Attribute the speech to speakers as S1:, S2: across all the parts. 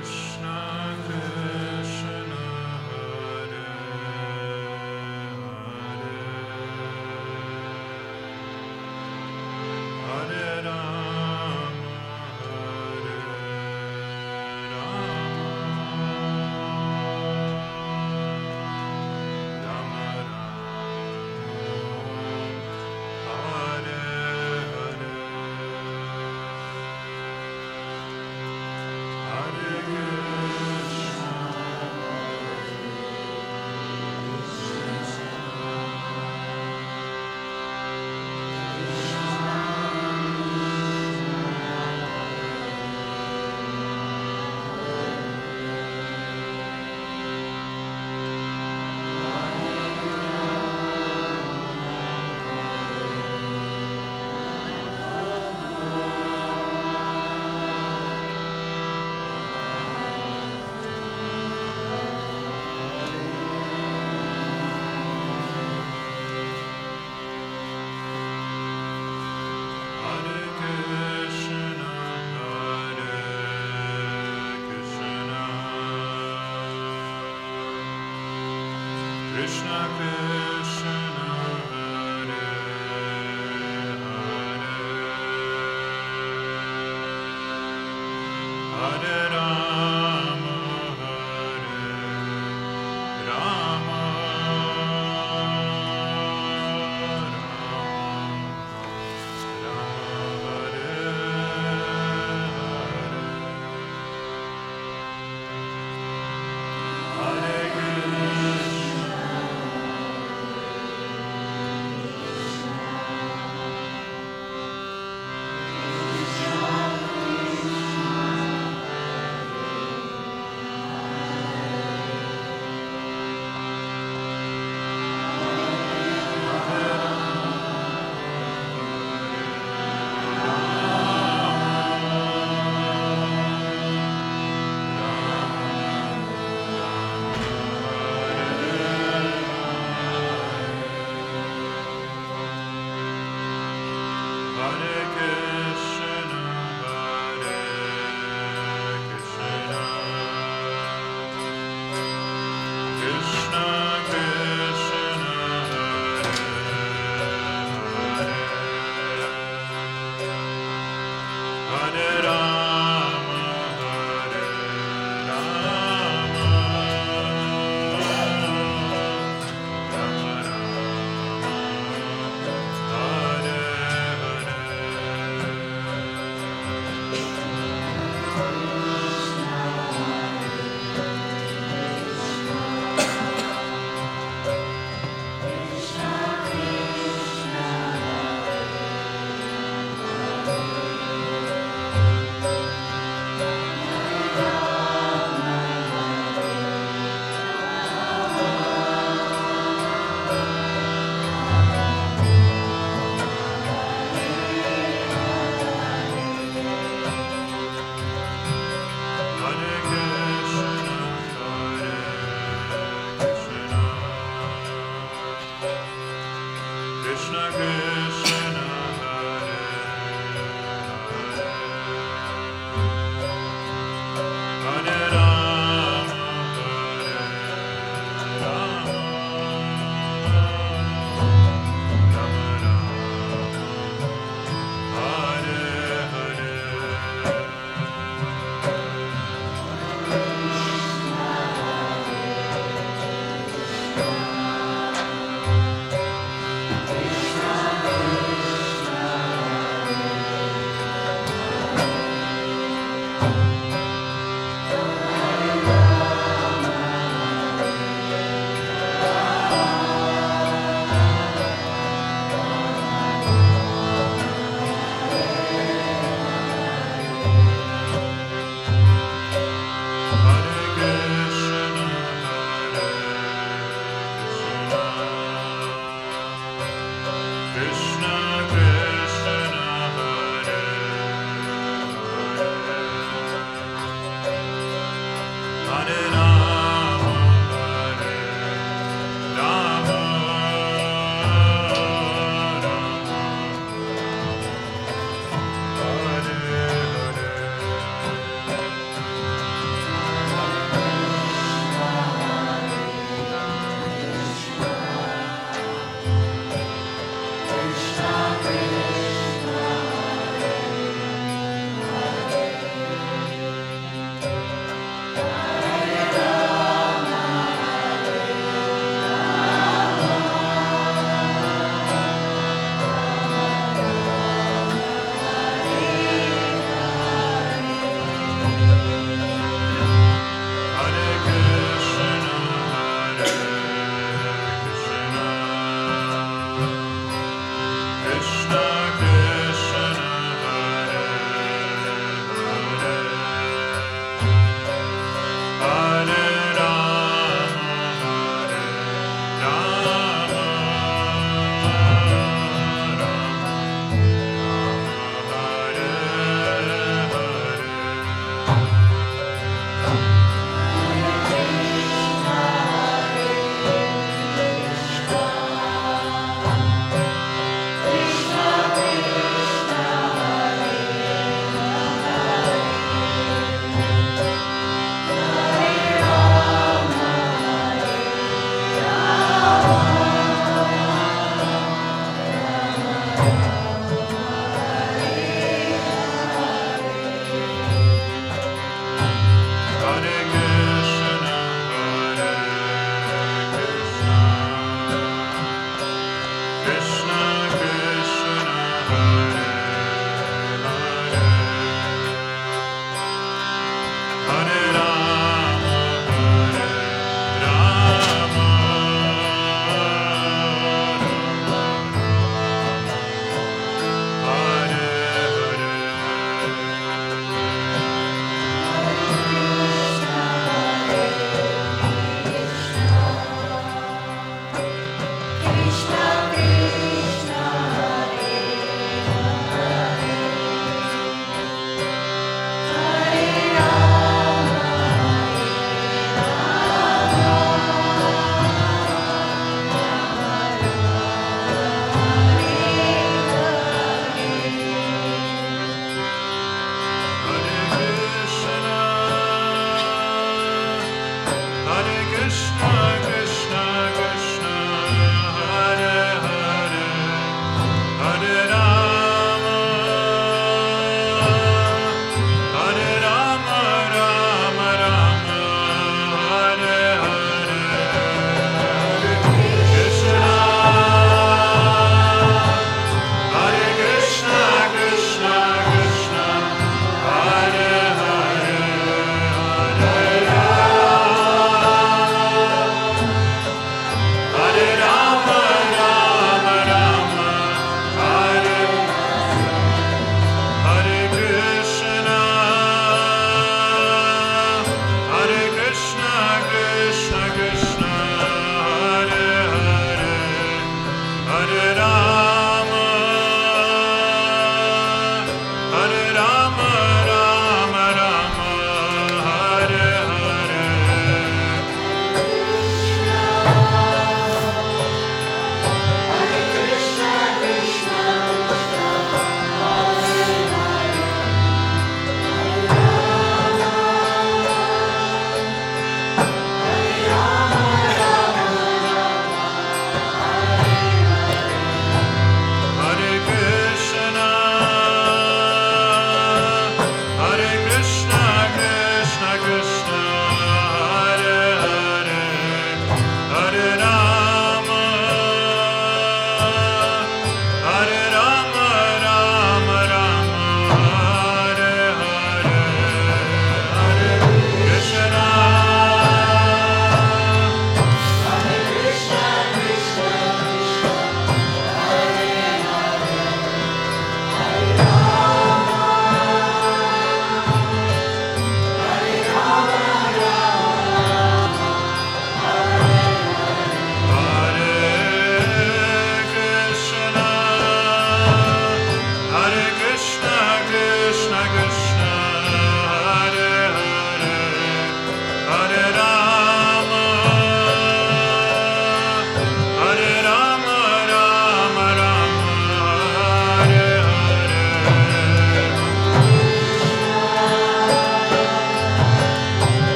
S1: Krishna Krishna Krishna, Krishna.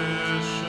S1: Krishna